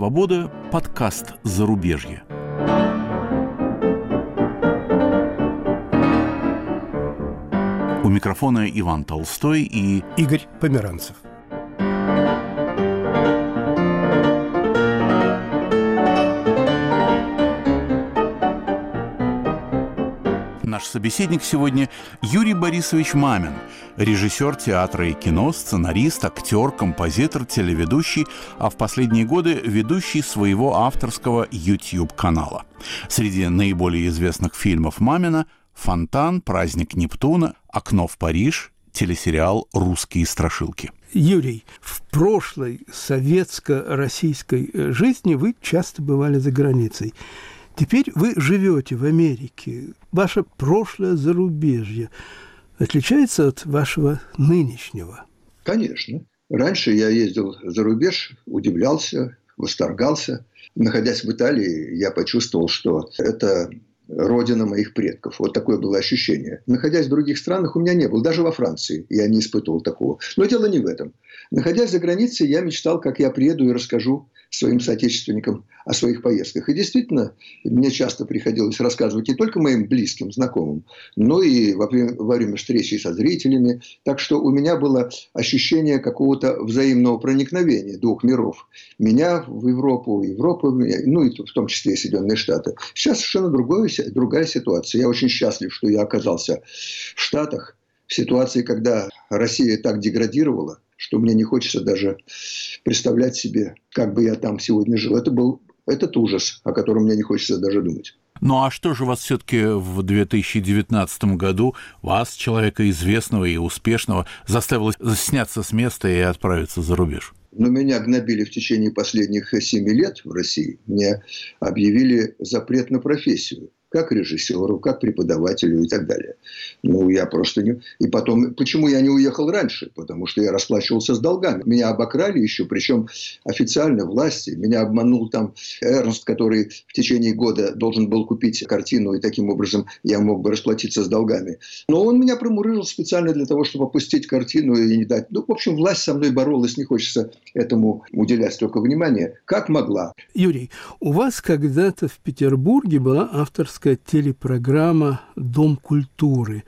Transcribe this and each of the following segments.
свобода» подкаст «Зарубежье». У микрофона Иван Толстой и Игорь Померанцев. Наш собеседник сегодня Юрий Борисович Мамин, режиссер театра и кино, сценарист, актер, композитор, телеведущий, а в последние годы ведущий своего авторского YouTube-канала. Среди наиболее известных фильмов Мамина «Фонтан», «Праздник Нептуна», «Окно в Париж», телесериал «Русские страшилки». Юрий, в прошлой советско-российской жизни вы часто бывали за границей. Теперь вы живете в Америке. Ваше прошлое зарубежье отличается от вашего нынешнего? Конечно. Раньше я ездил за рубеж, удивлялся, восторгался. Находясь в Италии, я почувствовал, что это родина моих предков. Вот такое было ощущение. Находясь в других странах, у меня не было. Даже во Франции я не испытывал такого. Но дело не в этом. Находясь за границей, я мечтал, как я приеду и расскажу своим соотечественникам о своих поездках. И действительно, мне часто приходилось рассказывать не только моим близким, знакомым, но и во время, во время встречи со зрителями. Так что у меня было ощущение какого-то взаимного проникновения двух миров. Меня в Европу, Европу, ну и в том числе и Соединенные Штаты. Сейчас совершенно другое, другая ситуация. Я очень счастлив, что я оказался в Штатах, в ситуации, когда Россия так деградировала, что мне не хочется даже представлять себе, как бы я там сегодня жил. Это был этот ужас, о котором мне не хочется даже думать. Ну а что же вас все-таки в 2019 году, вас, человека известного и успешного, заставило сняться с места и отправиться за рубеж? Но меня гнобили в течение последних семи лет в России. Мне объявили запрет на профессию как режиссеру, как преподавателю и так далее. Ну, я просто не... И потом, почему я не уехал раньше? Потому что я расплачивался с долгами. Меня обокрали еще, причем официально власти. Меня обманул там Эрнст, который в течение года должен был купить картину, и таким образом я мог бы расплатиться с долгами. Но он меня промурыжил специально для того, чтобы опустить картину и не дать. Ну, в общем, власть со мной боролась, не хочется этому уделять столько внимания, как могла. Юрий, у вас когда-то в Петербурге была авторская авторская телепрограмма «Дом культуры».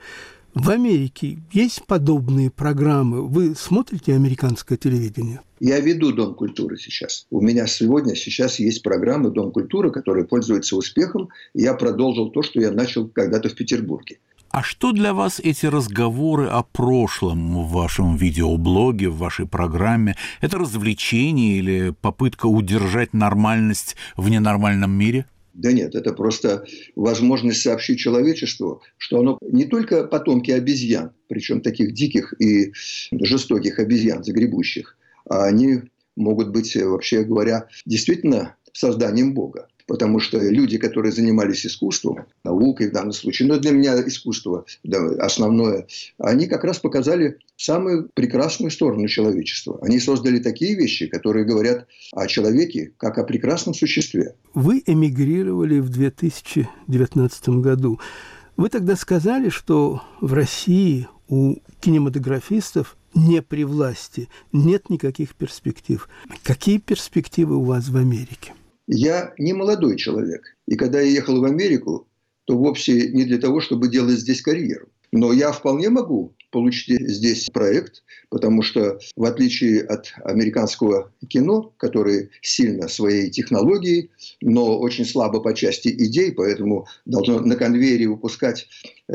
В Америке есть подобные программы? Вы смотрите американское телевидение? Я веду Дом культуры сейчас. У меня сегодня, сейчас есть программа Дом культуры, которая пользуется успехом. Я продолжил то, что я начал когда-то в Петербурге. А что для вас эти разговоры о прошлом в вашем видеоблоге, в вашей программе? Это развлечение или попытка удержать нормальность в ненормальном мире? Да нет, это просто возможность сообщить человечеству, что оно не только потомки обезьян, причем таких диких и жестоких обезьян, загребущих, а они могут быть, вообще говоря, действительно созданием Бога потому что люди, которые занимались искусством, наукой в данном случае, но для меня искусство да, основное, они как раз показали самую прекрасную сторону человечества. Они создали такие вещи, которые говорят о человеке как о прекрасном существе. Вы эмигрировали в 2019 году. Вы тогда сказали, что в России у кинематографистов не при власти, нет никаких перспектив. Какие перспективы у вас в Америке? Я не молодой человек. И когда я ехал в Америку, то вовсе не для того, чтобы делать здесь карьеру. Но я вполне могу получить здесь проект, потому что в отличие от американского кино, которое сильно своей технологией, но очень слабо по части идей, поэтому должно на конвейере выпускать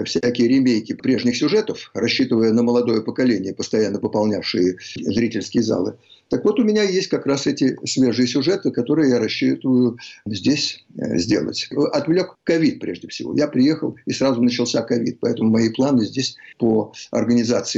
всякие ремейки прежних сюжетов, рассчитывая на молодое поколение, постоянно пополнявшие зрительские залы. Так вот, у меня есть как раз эти свежие сюжеты, которые я рассчитываю здесь э, сделать. Отвлек ковид прежде всего. Я приехал, и сразу начался ковид. Поэтому мои планы здесь по организации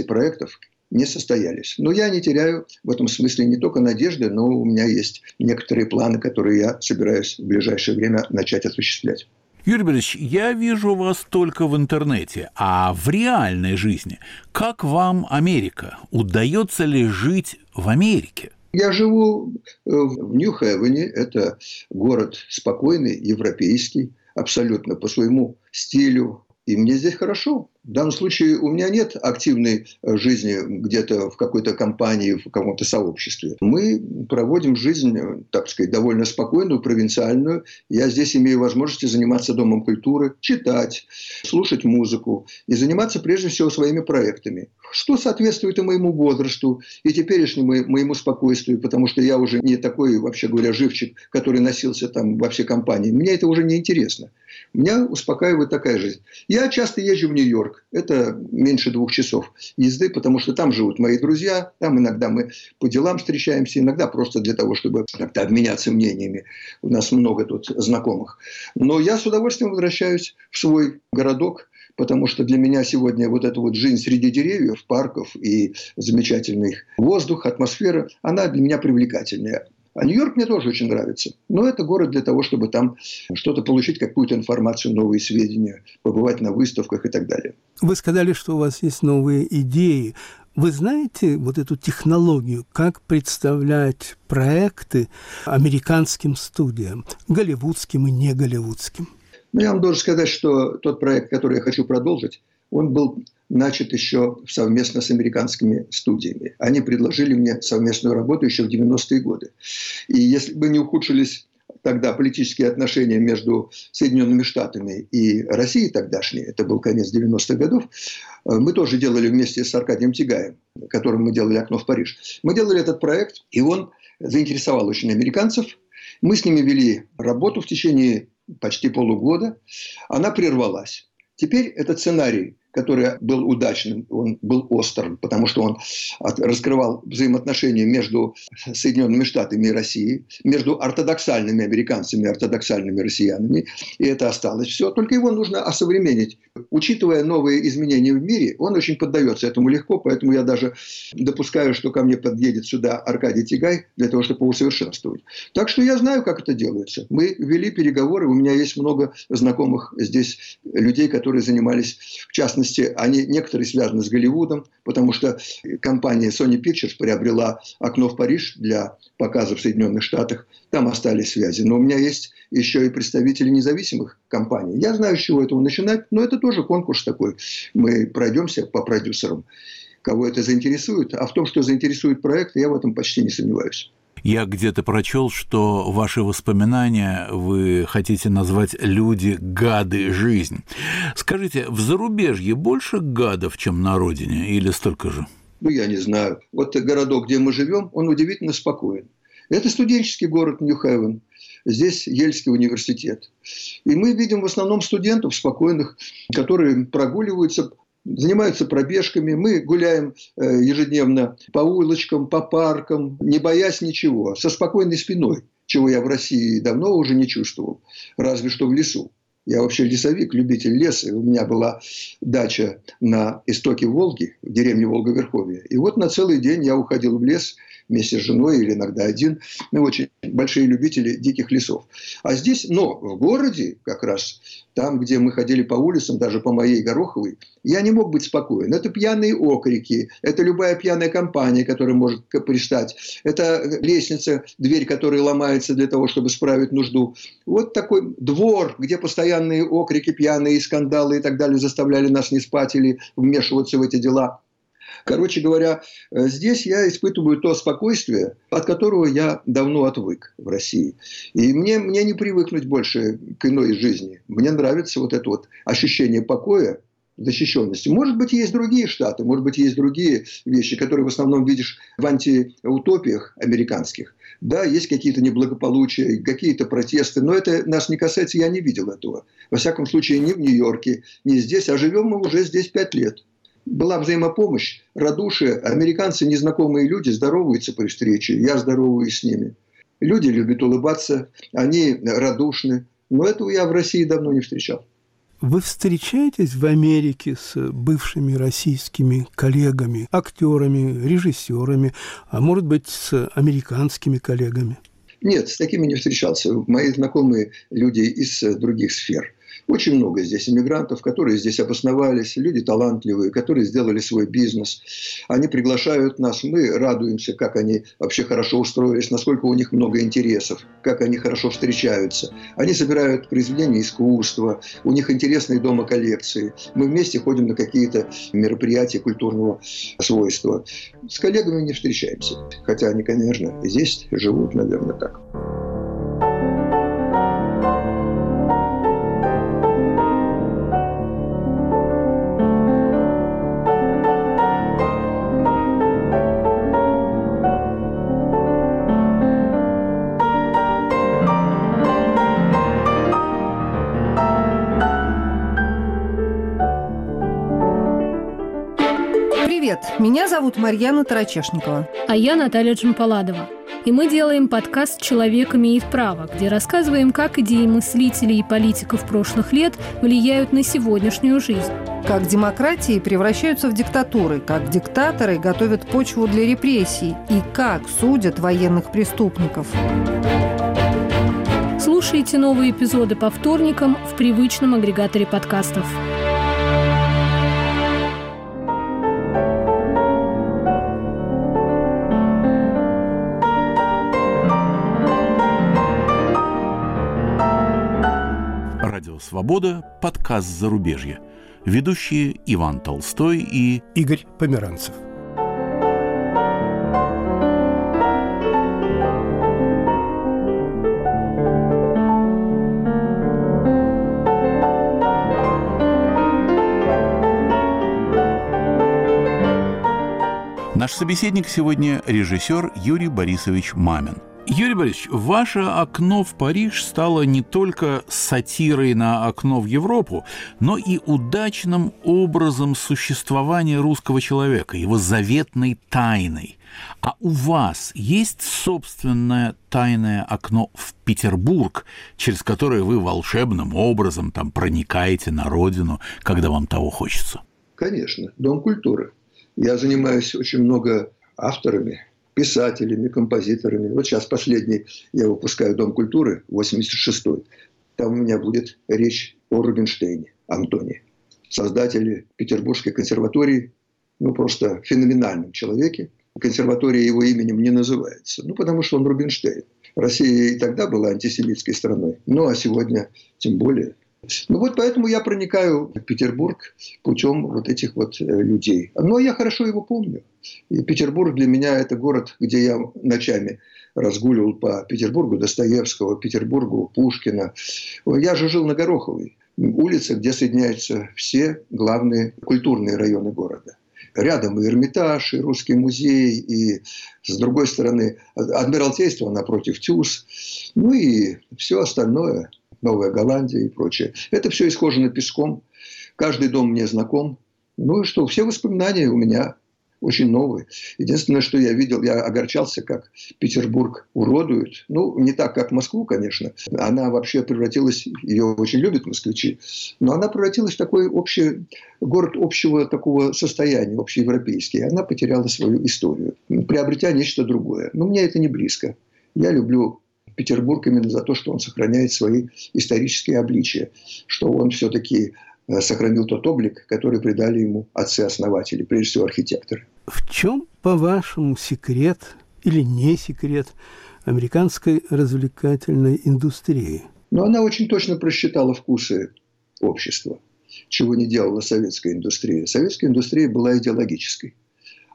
проектов не состоялись. Но я не теряю в этом смысле не только надежды, но у меня есть некоторые планы, которые я собираюсь в ближайшее время начать осуществлять. Юрий Борисович, я вижу вас только в интернете, а в реальной жизни как вам Америка? Удается ли жить в Америке? Я живу э, в Нью-Хевене. Это город спокойный, европейский, абсолютно по своему стилю. И мне здесь хорошо. В данном случае у меня нет активной э, жизни где-то в какой-то компании, в каком-то сообществе. Мы проводим жизнь, э, так сказать, довольно спокойную, провинциальную. Я здесь имею возможность заниматься Домом культуры, читать, слушать музыку и заниматься прежде всего своими проектами. Что соответствует и моему возрасту, и теперешнему моему спокойствию, потому что я уже не такой, вообще говоря, живчик, который носился там во все компании. Мне это уже не интересно. Меня успокаивает такая жизнь. Я часто езжу в Нью-Йорк. Это меньше двух часов езды, потому что там живут мои друзья. Там иногда мы по делам встречаемся, иногда просто для того, чтобы как-то обменяться мнениями. У нас много тут знакомых. Но я с удовольствием возвращаюсь в свой городок, потому что для меня сегодня вот эта вот жизнь среди деревьев, парков и замечательный воздух, атмосфера, она для меня привлекательная. А Нью-Йорк мне тоже очень нравится. Но это город для того, чтобы там что-то получить, какую-то информацию, новые сведения, побывать на выставках и так далее. Вы сказали, что у вас есть новые идеи. Вы знаете вот эту технологию, как представлять проекты американским студиям, голливудским и не голливудским? Ну, я вам должен сказать, что тот проект, который я хочу продолжить, он был начат еще совместно с американскими студиями. Они предложили мне совместную работу еще в 90-е годы. И если бы не ухудшились тогда политические отношения между Соединенными Штатами и Россией тогдашние, это был конец 90-х годов, э, мы тоже делали вместе с Аркадием Тигаем, которым мы делали «Окно в Париж». Мы делали этот проект, и он заинтересовал очень американцев. Мы с ними вели работу в течение почти полугода. Она прервалась. Теперь этот сценарий который был удачным, он был острым, потому что он раскрывал взаимоотношения между Соединенными Штатами и Россией, между ортодоксальными американцами и ортодоксальными россиянами, и это осталось все. Только его нужно осовременить. Учитывая новые изменения в мире, он очень поддается этому легко, поэтому я даже допускаю, что ко мне подъедет сюда Аркадий Тигай для того, чтобы усовершенствовать. Так что я знаю, как это делается. Мы вели переговоры, у меня есть много знакомых здесь людей, которые занимались в частности частности, они некоторые связаны с Голливудом, потому что компания Sony Pictures приобрела окно в Париж для показа в Соединенных Штатах. Там остались связи. Но у меня есть еще и представители независимых компаний. Я знаю, с чего этого начинать, но это тоже конкурс такой. Мы пройдемся по продюсерам, кого это заинтересует. А в том, что заинтересует проект, я в этом почти не сомневаюсь. Я где-то прочел, что ваши воспоминания вы хотите назвать «люди, гады, жизнь». Скажите, в зарубежье больше гадов, чем на родине, или столько же? Ну, я не знаю. Вот городок, где мы живем, он удивительно спокоен. Это студенческий город Нью-Хевен. Здесь Ельский университет. И мы видим в основном студентов спокойных, которые прогуливаются занимаются пробежками. Мы гуляем э, ежедневно по улочкам, по паркам, не боясь ничего, со спокойной спиной, чего я в России давно уже не чувствовал, разве что в лесу. Я вообще лесовик, любитель леса. У меня была дача на истоке Волги, в деревне Волговерховье. И вот на целый день я уходил в лес вместе с женой или иногда один. Мы очень большие любители диких лесов. А здесь, но в городе как раз, там, где мы ходили по улицам, даже по моей Гороховой, я не мог быть спокоен. Это пьяные окрики, это любая пьяная компания, которая может пристать. Это лестница, дверь, которая ломается для того, чтобы справить нужду. Вот такой двор, где постоянные окрики, пьяные скандалы и так далее заставляли нас не спать или вмешиваться в эти дела. Короче говоря, э, здесь я испытываю то спокойствие, от которого я давно отвык в России. И мне, мне не привыкнуть больше к иной жизни. Мне нравится вот это вот ощущение покоя, защищенности. Может быть, есть другие штаты, может быть, есть другие вещи, которые в основном видишь в антиутопиях американских. Да, есть какие-то неблагополучия, какие-то протесты, но это нас не касается, я не видел этого. Во всяком случае, ни в Нью-Йорке, ни здесь, а живем мы уже здесь пять лет была взаимопомощь, радушие. Американцы, незнакомые люди, здороваются при встрече. Я здороваюсь с ними. Люди любят улыбаться, они радушны. Но этого я в России давно не встречал. Вы встречаетесь в Америке с бывшими российскими коллегами, актерами, режиссерами, а может быть, с американскими коллегами? Нет, с такими не встречался. Мои знакомые люди из других сфер – Очень много здесь иммигрантов, которые здесь обосновались, люди талантливые, которые сделали свой бизнес. Они приглашают нас, мы радуемся, как они вообще хорошо устроились, насколько у них много интересов, как они хорошо встречаются. Они собирают произведения искусства, у них интересные дома коллекции. Мы вместе ходим на какие-то мероприятия культурного свойства. С коллегами не встречаемся. Хотя они, конечно, здесь живут, наверное, так. Зовут Марьяна Тарачешникова. А я Наталья Джампаладова. И мы делаем подкаст «Человек имеет право», где рассказываем, как идеи мыслителей и политиков прошлых лет влияют на сегодняшнюю жизнь. Как демократии превращаются в диктатуры, как диктаторы готовят почву для репрессий и как судят военных преступников. Слушайте новые эпизоды по вторникам в привычном агрегаторе подкастов. «Свобода» – подкаст «Зарубежье». Ведущие Иван Толстой и Игорь Померанцев. Наш собеседник сегодня – режиссер Юрий Борисович Мамин – Юрий Борисович, ваше окно в Париж стало не только сатирой на окно в Европу, но и удачным образом существования русского человека, его заветной тайной. А у вас есть собственное тайное окно в Петербург, через которое вы волшебным образом там проникаете на родину, когда вам того хочется? Конечно, Дом культуры. Я занимаюсь очень много авторами, писателями, композиторами. Вот сейчас последний я выпускаю «Дом культуры», 86-й. Там у меня будет речь о Рубинштейне, Антоне, создателе Петербургской консерватории, ну, просто феноменальном человеке. Консерватория его именем не называется, ну, потому что он Рубинштейн. Россия и тогда была антисемитской страной, ну, а сегодня тем более. Ну вот поэтому я проникаю в Петербург путем вот этих вот э, людей. Но я хорошо его помню. И Петербург для меня это город, где я ночами разгуливал по Петербургу, Достоевского, Петербургу, Пушкина. Я же жил на Гороховой, улице, где соединяются все главные культурные районы города. Рядом и Эрмитаж, и Русский музей, и с другой стороны Адмиралтейство напротив ТЮЗ, ну и все остальное – Новая Голландия и прочее. Это все исхожено песком. Каждый дом мне знаком. Ну и что, все воспоминания у меня очень новые. Единственное, что я видел, я огорчался, как Петербург уродуют. Ну, не так, как Москву, конечно. Она вообще превратилась, ее очень любят москвичи, но она превратилась в такой общий город общего такого состояния, общеевропейский. Она потеряла свою историю, приобретя нечто другое. Но мне это не близко. Я люблю Петербург именно за то, что он сохраняет свои исторические обличия, что он все-таки сохранил тот облик, который придали ему отцы-основатели, прежде всего архитекторы. В чем, по-вашему, секрет или не секрет американской развлекательной индустрии? Но она очень точно просчитала вкусы общества, чего не делала советская индустрия. Советская индустрия была идеологической,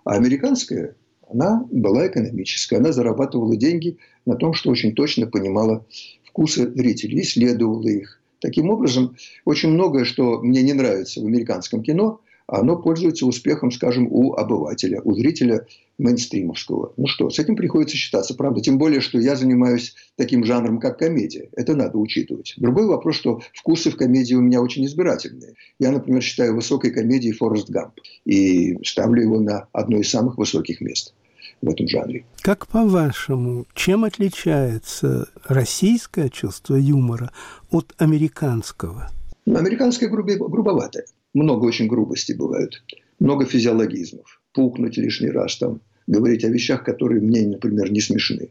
а американская она была экономическая, она зарабатывала деньги на том, что очень точно понимала вкусы зрителей, исследовала их. Таким образом, очень многое, что мне не нравится в американском кино, оно пользуется успехом, скажем, у обывателя, у зрителя мейнстримовского. Ну что, с этим приходится считаться, правда. Тем более, что я занимаюсь таким жанром, как комедия. Это надо учитывать. Другой вопрос, что вкусы в комедии у меня очень избирательные. Я, например, считаю высокой комедией «Форест Гамп» и ставлю его на одно из самых высоких мест в этом жанре. Как по-вашему, чем отличается российское чувство юмора от американского? Ну, американское грубе, грубоватое. Много очень грубости бывает. Много физиологизмов. Пукнуть лишний раз там, говорить о вещах, которые мне, например, не смешны.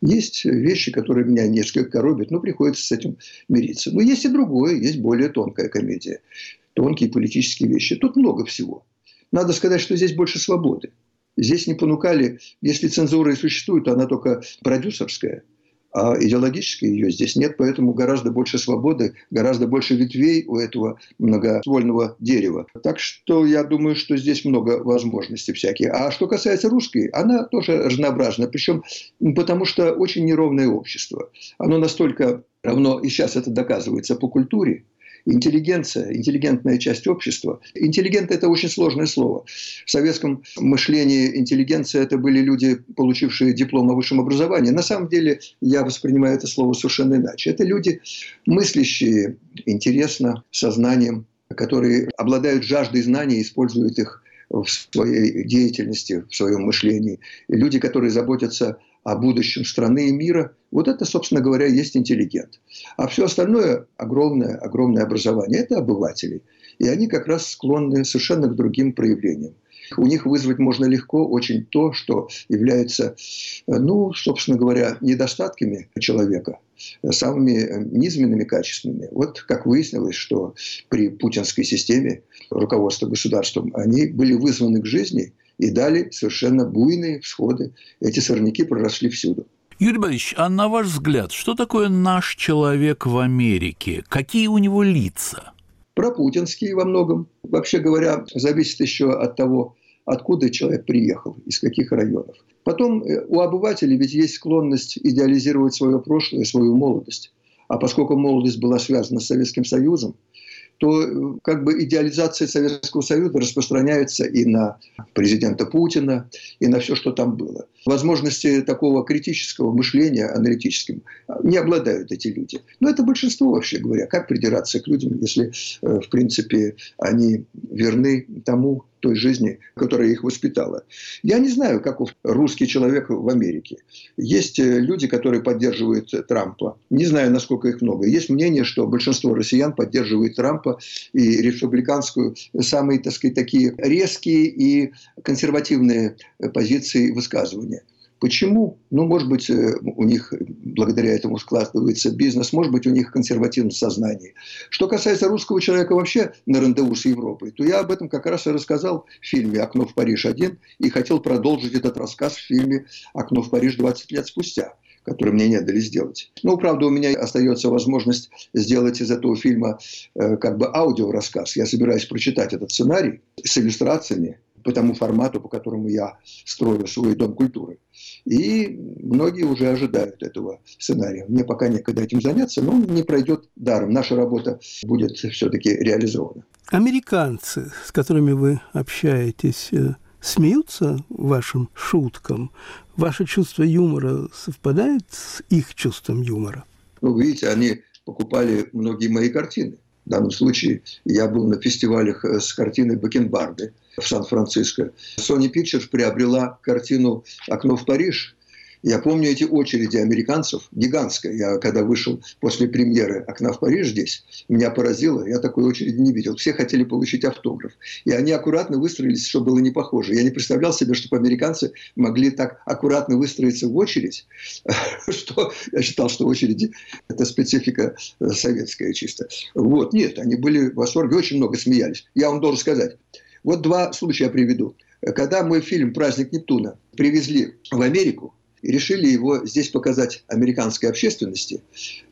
Есть вещи, которые меня несколько коробят, но приходится с этим мириться. Но есть и другое, есть более тонкая комедия. Тонкие политические вещи. Тут много всего. Надо сказать, что здесь больше свободы. Здесь не понукали, если цензура и существует, то она только продюсерская – а идеологической ее здесь нет, поэтому гораздо больше свободы, гораздо больше ветвей у этого многоствольного дерева. Так что я думаю, что здесь много возможностей всяких. А что касается русской, она тоже разнообразна, причем потому что очень неровное общество. Оно настолько равно, и сейчас это доказывается по культуре, интеллигенция, интеллигентная часть общества. Интеллигент – это очень сложное слово. В советском мышлении интеллигенция – это были люди, получившие диплом о высшем образовании. На самом деле я воспринимаю это слово совершенно иначе. Это люди, мыслящие интересно, сознанием, которые обладают жаждой знаний и используют их в своей деятельности, в своем мышлении. И люди, которые заботятся о будущем страны и мира, вот это, собственно говоря, есть интеллигент. А все остальное, огромное, огромное образование, это обыватели. И они как раз склонны совершенно к другим проявлениям. У них вызвать можно легко очень то, что является, ну, собственно говоря, недостатками человека, самыми низменными качествами. Вот как выяснилось, что при путинской системе руководства государством они были вызваны к жизни – и дали совершенно буйные всходы. Эти сорняки проросли всюду. Юрий Борисович, а на ваш взгляд, что такое наш человек в Америке? Какие у него лица? Пропутинские во многом. Вообще говоря, зависит еще от того, откуда человек приехал, из каких районов. Потом э, у обывателей ведь есть склонность идеализировать свое прошлое, свою молодость. А поскольку молодость была связана с Советским Союзом, то э, как бы идеализация Советского Союза распространяется и на президента Путина, и на все, что там было. Возможности такого критического мышления аналитическим не обладают эти люди. Но это большинство, вообще говоря. Как придираться к людям, если, э, в принципе, они верны тому, той жизни, которая их воспитала. Я не знаю, как русский человек в Америке. Есть э, люди, которые поддерживают Трампа. Не знаю, насколько их много. Есть мнение, что большинство россиян поддерживает Трампа и республиканскую, самые, так сказать, такие резкие и консервативные позиции высказывания. Почему? Ну, может быть, э, у них благодаря этому складывается бизнес, может быть, у них консервативное сознание. Что касается русского человека вообще на рандеву с Европой, то я об этом как раз и рассказал в фильме «Окно в Париж-1» и хотел продолжить этот рассказ в фильме «Окно в Париж 20 лет спустя» который мне не дали сделать. Ну, правда, у меня остается возможность сделать из этого фильма э, как бы аудиорассказ. Я собираюсь прочитать этот сценарий с иллюстрациями, по тому формату, по которому я строю свой дом культуры. И многие уже ожидают этого сценария. Мне пока некогда этим заняться, но он не пройдет даром. Наша работа будет все-таки реализована. Американцы, с которыми вы общаетесь, э, смеются вашим шуткам? Ваше чувство юмора совпадает с их чувством юмора? Ну, видите, они покупали многие мои картины. В данном случае я был на фестивалях э, с картиной Бакенбарды – в Сан-Франциско. Sony Pictures приобрела картину «Окно в Париж», я помню эти очереди американцев, гигантская. Я когда вышел после премьеры «Окна в Париж» здесь, меня поразило, я такой очереди не видел. Все хотели получить автограф. И они аккуратно выстроились, чтобы было не похоже. Я не представлял себе, чтобы американцы могли так аккуратно выстроиться в очередь, что я считал, что очереди – это специфика советская чисто. Вот, нет, они были в восторге, очень много смеялись. Я вам должен сказать, вот два случая приведу. Когда мой фильм «Праздник Нептуна» привезли в Америку, и решили его здесь показать американской общественности,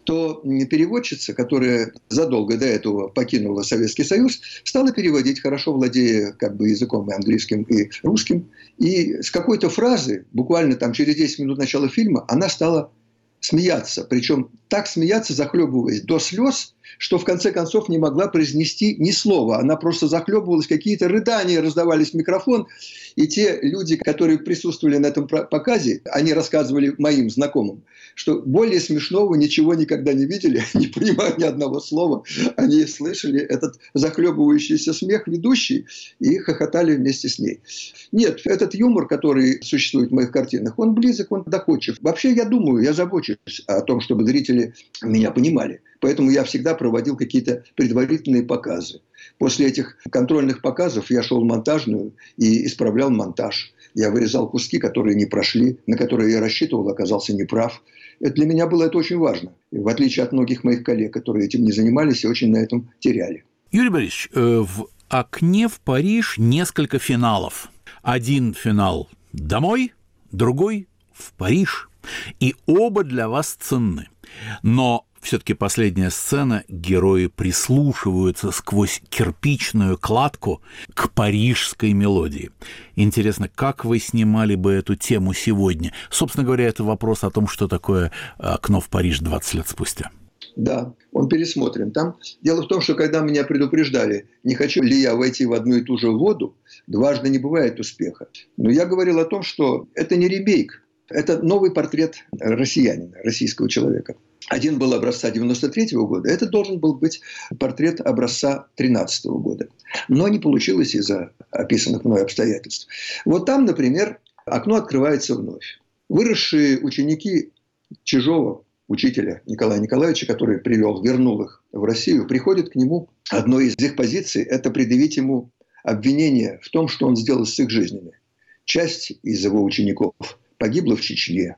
то переводчица, которая задолго до этого покинула Советский Союз, стала переводить, хорошо владея как бы языком и английским, и русским. И с какой-то фразы, буквально там через 10 минут начала фильма, она стала смеяться. Причем так смеяться, захлебываясь до слез, что в конце концов не могла произнести ни слова. Она просто захлебывалась, какие-то рыдания раздавались в микрофон. И те люди, которые присутствовали на этом показе, они рассказывали моим знакомым, что более смешного ничего никогда не видели, не понимая ни одного слова. Они слышали этот захлебывающийся смех ведущий и хохотали вместе с ней. Нет, этот юмор, который существует в моих картинах, он близок, он доходчив. Вообще я думаю, я забочусь о том, чтобы зрители меня понимали. Поэтому я всегда проводил какие-то предварительные показы. После этих контрольных показов я шел в монтажную и исправлял монтаж. Я вырезал куски, которые не прошли, на которые я рассчитывал, оказался неправ. Это для меня было это очень важно. В отличие от многих моих коллег, которые этим не занимались и очень на этом теряли. Юрий Борисович, э, в окне в Париж несколько финалов. Один финал домой, другой в Париж. И оба для вас ценны. Но все-таки последняя сцена, герои прислушиваются сквозь кирпичную кладку к парижской мелодии. Интересно, как вы снимали бы эту тему сегодня? Собственно говоря, это вопрос о том, что такое окно в Париж 20 лет спустя. Да, он пересмотрен. Там дело в том, что когда меня предупреждали, не хочу ли я войти в одну и ту же воду, дважды не бывает успеха. Но я говорил о том, что это не ремейк, это новый портрет россиянина, российского человека. Один был образца 93 -го года, это должен был быть портрет образца 13 -го года. Но не получилось из-за описанных мной обстоятельств. Вот там, например, окно открывается вновь. Выросшие ученики Чижова, учителя Николая Николаевича, который привел, вернул их в Россию, приходят к нему. Одной из их позиций – это предъявить ему обвинение в том, что он сделал с их жизнями. Часть из его учеников погибла в Чечне,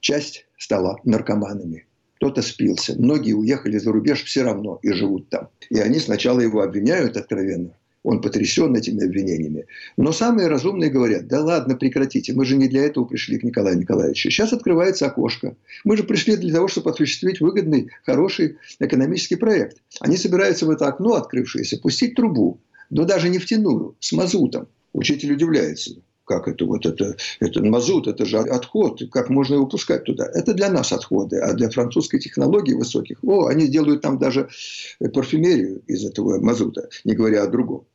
часть стала наркоманами, кто-то спился. Многие уехали за рубеж все равно и живут там. И они сначала его обвиняют откровенно. Он потрясен этими обвинениями. Но самые разумные говорят, да ладно, прекратите, мы же не для этого пришли к Николаю Николаевичу. Сейчас открывается окошко. Мы же пришли для того, чтобы осуществить выгодный, хороший экономический проект. Они собираются в это окно, открывшееся, пустить трубу, но даже нефтяную, с мазутом. Учитель удивляется как это вот это, это мазут, это же отход, как можно его пускать туда? Это для нас отходы, а для французской технологии высоких, о, они делают там даже парфюмерию из этого мазута, не говоря о другом.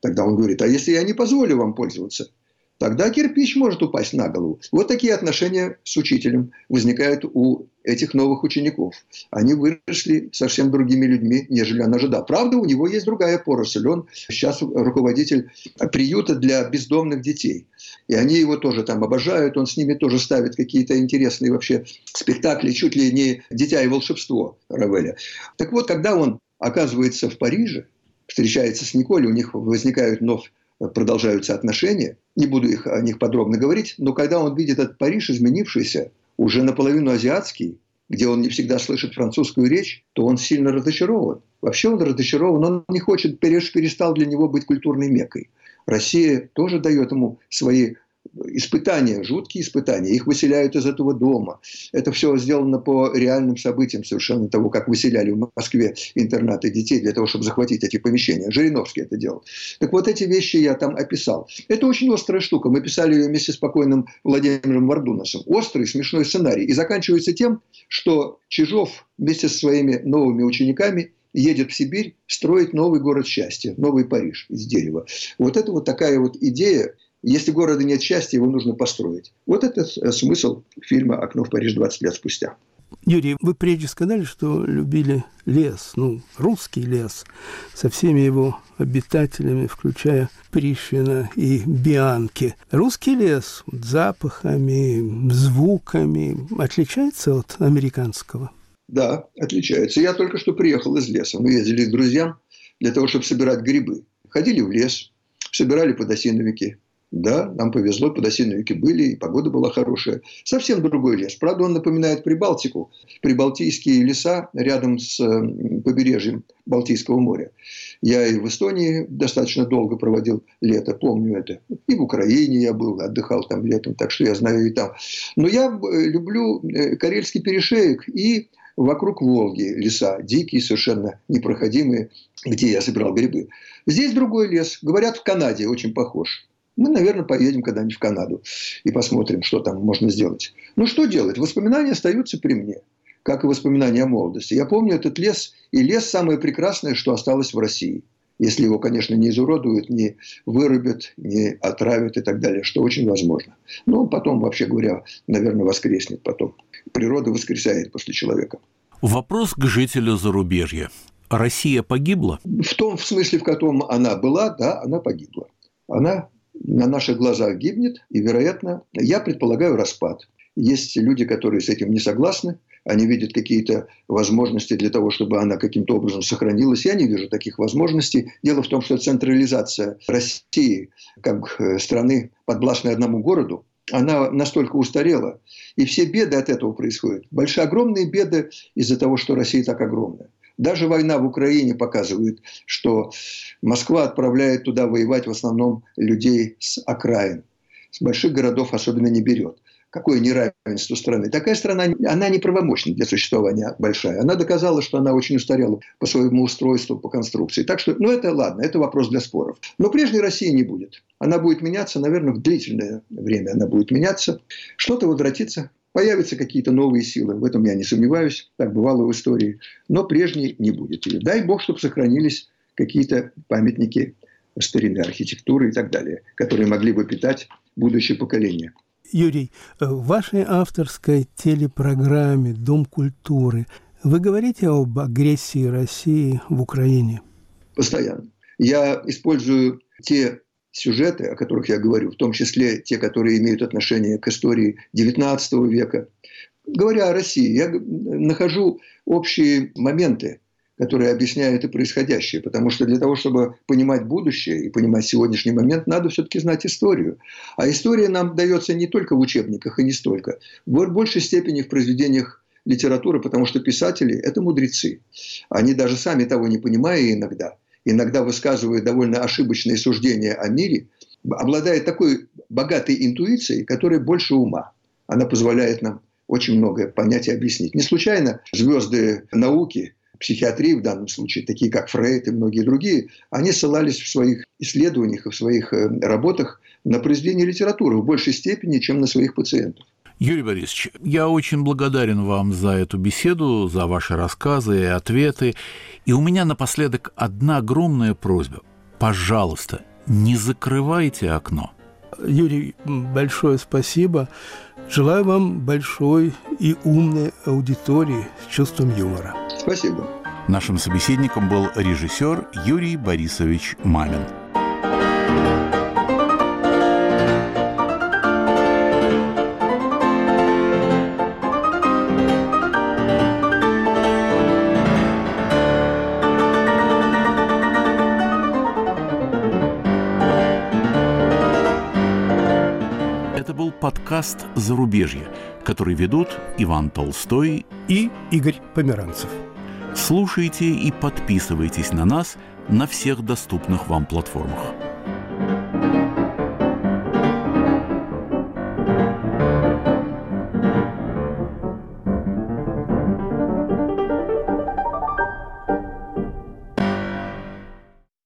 Тогда он говорит, а если я не позволю вам пользоваться, тогда кирпич может упасть на голову. Вот такие отношения с учителем возникают у этих новых учеников. Они выросли совсем другими людьми, нежели он ожидал. Правда, у него есть другая поросль. Он сейчас руководитель приюта для бездомных детей. И они его тоже там обожают, он с ними тоже ставит какие-то интересные вообще спектакли, чуть ли не «Дитя и волшебство» Равеля. Так вот, когда он оказывается в Париже, встречается с Николь, у них возникают вновь продолжаются отношения. Не буду их, о них подробно говорить, но когда он видит этот Париж изменившийся, уже наполовину азиатский, где он не всегда слышит французскую речь, то он сильно разочарован. Вообще он разочарован, он не хочет, перестал для него быть культурной мекой. Россия тоже дает ему свои испытания, жуткие испытания. Их выселяют из этого дома. Это все сделано по реальным событиям совершенно того, как выселяли в Москве интернаты детей для того, чтобы захватить эти помещения. Жириновский это делал. Так вот эти вещи я там описал. Это очень острая штука. Мы писали ее вместе с покойным Владимиром Вардуносом. Острый, смешной сценарий. И заканчивается тем, что Чижов вместе со своими новыми учениками едет в Сибирь строить новый город счастья, новый Париж из дерева. Вот это вот такая вот идея если города нет счастья, его нужно построить. Вот это э, смысл фильма «Окно в Париж 20 лет спустя». Юрий, вы прежде сказали, что любили лес, ну, русский лес, со всеми его обитателями, включая Пришвина и Бианки. Русский лес запахами, звуками отличается от американского? Да, отличается. Я только что приехал из леса. Мы ездили к друзьям для того, чтобы собирать грибы. Ходили в лес, собирали подосиновики, да, нам повезло, подосиновики были, и погода была хорошая. Совсем другой лес. Правда, он напоминает Прибалтику. Прибалтийские леса рядом с побережьем Балтийского моря. Я и в Эстонии достаточно долго проводил лето, помню это. И в Украине я был, отдыхал там летом, так что я знаю и там. Но я э, люблю э, Карельский перешеек и вокруг Волги леса, дикие, совершенно непроходимые, где я собирал грибы. Здесь другой лес. Говорят, в Канаде очень похож. Мы, наверное, поедем когда-нибудь в Канаду и посмотрим, что там можно сделать. Ну, что делать? Воспоминания остаются при мне, как и воспоминания о молодости. Я помню этот лес, и лес самое прекрасное, что осталось в России. Если его, конечно, не изуродуют, не вырубят, не отравят и так далее, что очень возможно. Но потом, вообще говоря, наверное, воскреснет потом. Природа воскресает после человека. Вопрос к жителю зарубежья. Россия погибла? В том в смысле, в котором она была, да, она погибла. Она на наших глазах гибнет, и, вероятно, я предполагаю распад. Есть люди, которые с этим не согласны, они видят какие-то возможности для того, чтобы она каким-то образом сохранилась. Я не вижу таких возможностей. Дело в том, что централизация России как э, страны, подвластной одному городу, она настолько устарела, и все беды от этого происходят. Большие, огромные беды из-за того, что Россия так огромная. Даже война в Украине показывает, что Москва отправляет туда воевать в основном людей с окраин. С больших городов особенно не берет какое неравенство страны. Такая страна, она не правомочна для существования большая. Она доказала, что она очень устарела по своему устройству, по конструкции. Так что, ну это ладно, это вопрос для споров. Но прежней России не будет. Она будет меняться, наверное, в длительное время она будет меняться. Что-то возвратится, Появятся какие-то новые силы, в этом я не сомневаюсь, так бывало в истории, но прежней не будет. И дай бог, чтобы сохранились какие-то памятники старинной архитектуры и так далее, которые могли бы питать будущее поколение. Юрий, э, в вашей авторской телепрограмме «Дом культуры» вы говорите об агрессии России в Украине? Постоянно. Я использую те сюжеты, о которых я говорю, в том числе те, которые имеют отношение к истории XIX века. Говоря о России, я нахожу общие моменты, которые объясняют и происходящее. Потому что для того, чтобы понимать будущее и понимать сегодняшний момент, надо все-таки знать историю. А история нам дается не только в учебниках и не столько. В большей степени в произведениях литературы, потому что писатели – это мудрецы. Они даже сами того не понимая иногда, иногда высказывают довольно ошибочные суждения о мире, обладает такой богатой интуицией, которая больше ума. Она позволяет нам очень многое понять и объяснить. Не случайно звезды науки психиатрии в данном случае, такие как Фрейд и многие другие, они ссылались в своих исследованиях и в своих э, работах на произведение литературы в большей степени, чем на своих пациентов. Юрий Борисович, я очень благодарен вам за эту беседу, за ваши рассказы и ответы. И у меня напоследок одна огромная просьба. Пожалуйста, не закрывайте окно. Юрий, большое спасибо. Желаю вам большой и умной аудитории с чувством юмора. Спасибо. Нашим собеседником был режиссер Юрий Борисович Мамин. Подкаст «Зарубежье», который ведут Иван Толстой и Игорь Померанцев. Слушайте и подписывайтесь на нас на всех доступных вам платформах.